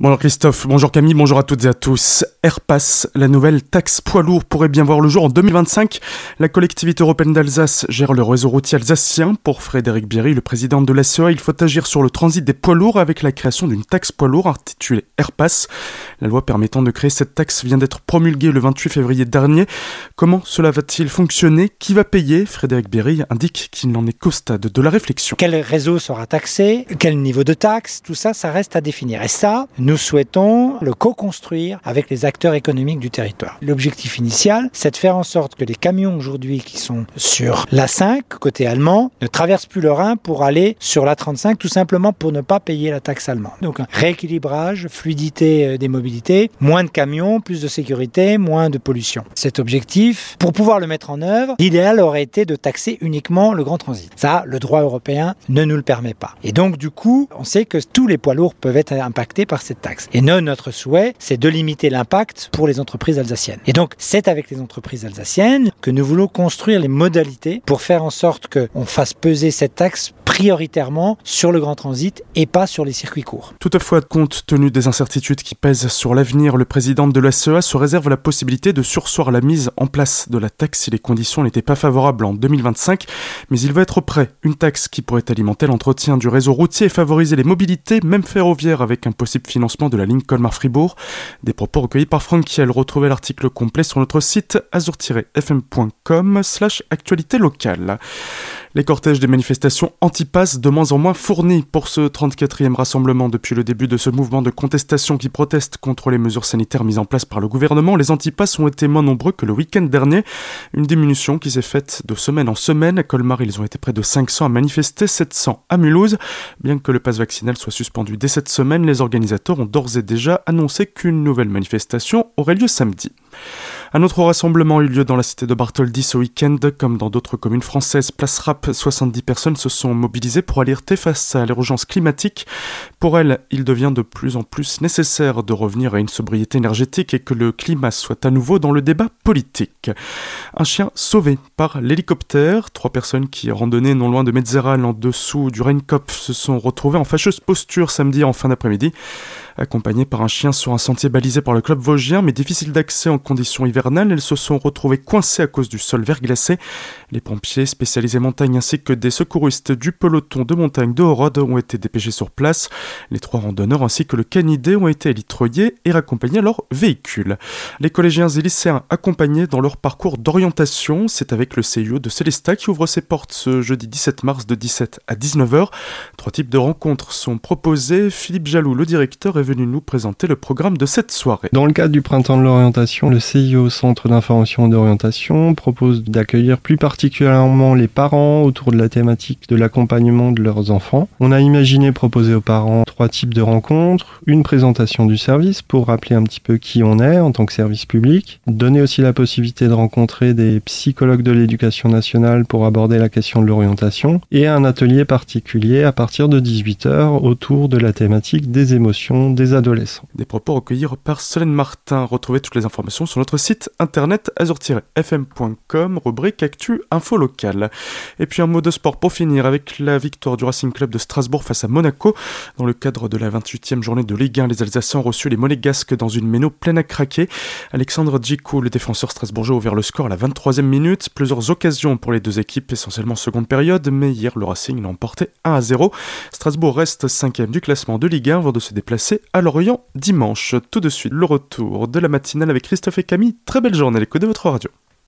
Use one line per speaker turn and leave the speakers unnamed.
Bonjour Christophe, bonjour Camille, bonjour à toutes et à tous. Airpass, la nouvelle taxe poids lourd pourrait bien voir le jour en 2025. La collectivité européenne d'Alsace gère le réseau routier alsacien. Pour Frédéric Bierry, le président de l'ACEA, il faut agir sur le transit des poids lourds avec la création d'une taxe poids lourd intitulée Airpass. La loi permettant de créer cette taxe vient d'être promulguée le 28 février dernier. Comment cela va-t-il fonctionner? Qui va payer? Frédéric Bierry indique qu'il n'en est qu'au stade de la réflexion.
Quel réseau sera taxé? Quel niveau de taxe? Tout ça, ça reste à définir. Et ça, souhaitons le co-construire avec les acteurs économiques du territoire. L'objectif initial, c'est de faire en sorte que les camions aujourd'hui qui sont sur l'A5, côté allemand, ne traversent plus le Rhin pour aller sur l'A35, tout simplement pour ne pas payer la taxe allemande. Donc rééquilibrage, fluidité euh, des mobilités, moins de camions, plus de sécurité, moins de pollution. Cet objectif, pour pouvoir le mettre en œuvre, l'idéal aurait été de taxer uniquement le grand transit. Ça, le droit européen ne nous le permet pas. Et donc, du coup, on sait que tous les poids lourds peuvent être impactés par cette taxe. Et nous, notre souhait, c'est de limiter l'impact pour les entreprises alsaciennes. Et donc, c'est avec les entreprises alsaciennes que nous voulons construire les modalités pour faire en sorte qu'on fasse peser cette taxe prioritairement sur le grand transit et pas sur les circuits courts.
Toutefois, compte tenu des incertitudes qui pèsent sur l'avenir, le président de l'ACEA se réserve la possibilité de sursoir la mise en place de la taxe si les conditions n'étaient pas favorables en 2025, mais il va être prêt. Une taxe qui pourrait alimenter l'entretien du réseau routier et favoriser les mobilités, même ferroviaires, avec un possible financement de la ligne Colmar-Fribourg. Des propos recueillis par Franck Kiel. Retrouvez l'article complet sur notre site azur-fm.com slash actualité locale. Les cortèges des manifestations anti-pass de moins en moins fournis pour ce 34e rassemblement depuis le début de ce mouvement de contestation qui proteste contre les mesures sanitaires mises en place par le gouvernement. Les antipasses ont été moins nombreux que le week-end dernier. Une diminution qui s'est faite de semaine en semaine. À Colmar, ils ont été près de 500 à manifester, 700 à Mulhouse. Bien que le pass vaccinal soit suspendu dès cette semaine, les organisateurs ont d'ores et déjà annoncé qu'une nouvelle manifestation aurait lieu samedi. Un autre rassemblement a eu lieu dans la cité de Bartholdi ce week-end. Comme dans d'autres communes françaises, Place Rap, 70 personnes se sont mobilisées pour alerter face à l'urgence climatique. Pour elles, il devient de plus en plus nécessaire de revenir à une sobriété énergétique et que le climat soit à nouveau dans le débat politique. Un chien sauvé par l'hélicoptère. Trois personnes qui randonnaient non loin de Metzeral en dessous du Rheinkopf se sont retrouvées en fâcheuse posture samedi en fin d'après-midi accompagnées par un chien sur un sentier balisé par le club vosgien, mais difficile d'accès en conditions hivernales. Elles se sont retrouvées coincées à cause du sol verglacé. Les pompiers spécialisés montagne ainsi que des secouristes du peloton de montagne de Horode ont été dépêchés sur place. Les trois randonneurs ainsi que le canidé ont été élitroyés et raccompagnés à leur véhicule. Les collégiens et lycéens accompagnés dans leur parcours d'orientation, c'est avec le CIO de Célesta qui ouvre ses portes ce jeudi 17 mars de 17 à 19h. Trois types de rencontres sont proposés. Philippe Jaloux, le directeur, est venu nous présenter le programme de cette soirée.
Dans le cadre du printemps de l'orientation, le CIO Centre d'information et d'orientation propose d'accueillir plus particulièrement les parents autour de la thématique de l'accompagnement de leurs enfants. On a imaginé proposer aux parents trois types de rencontres, une présentation du service pour rappeler un petit peu qui on est en tant que service public, donner aussi la possibilité de rencontrer des psychologues de l'éducation nationale pour aborder la question de l'orientation et un atelier particulier à partir de 18h autour de la thématique des émotions, des adolescents.
Des propos recueillis par Solène Martin. Retrouvez toutes les informations sur notre site internet azur-fm.com, rubrique Actu Info Locale. Et puis un mot de sport pour finir avec la victoire du Racing Club de Strasbourg face à Monaco. Dans le cadre de la 28e journée de Ligue 1, les Alsaciens ont reçu les Monégasques dans une méno pleine à craquer. Alexandre Djikou, le défenseur strasbourgeois, a ouvert le score à la 23e minute. Plusieurs occasions pour les deux équipes, essentiellement seconde période, mais hier le Racing l'a emporté 1 à 0. Strasbourg reste 5e du classement de Ligue 1 avant de se déplacer à Lorient dimanche. Tout de suite, le retour de la matinale avec Christophe et Camille. Très belle journée, l'écho de votre radio.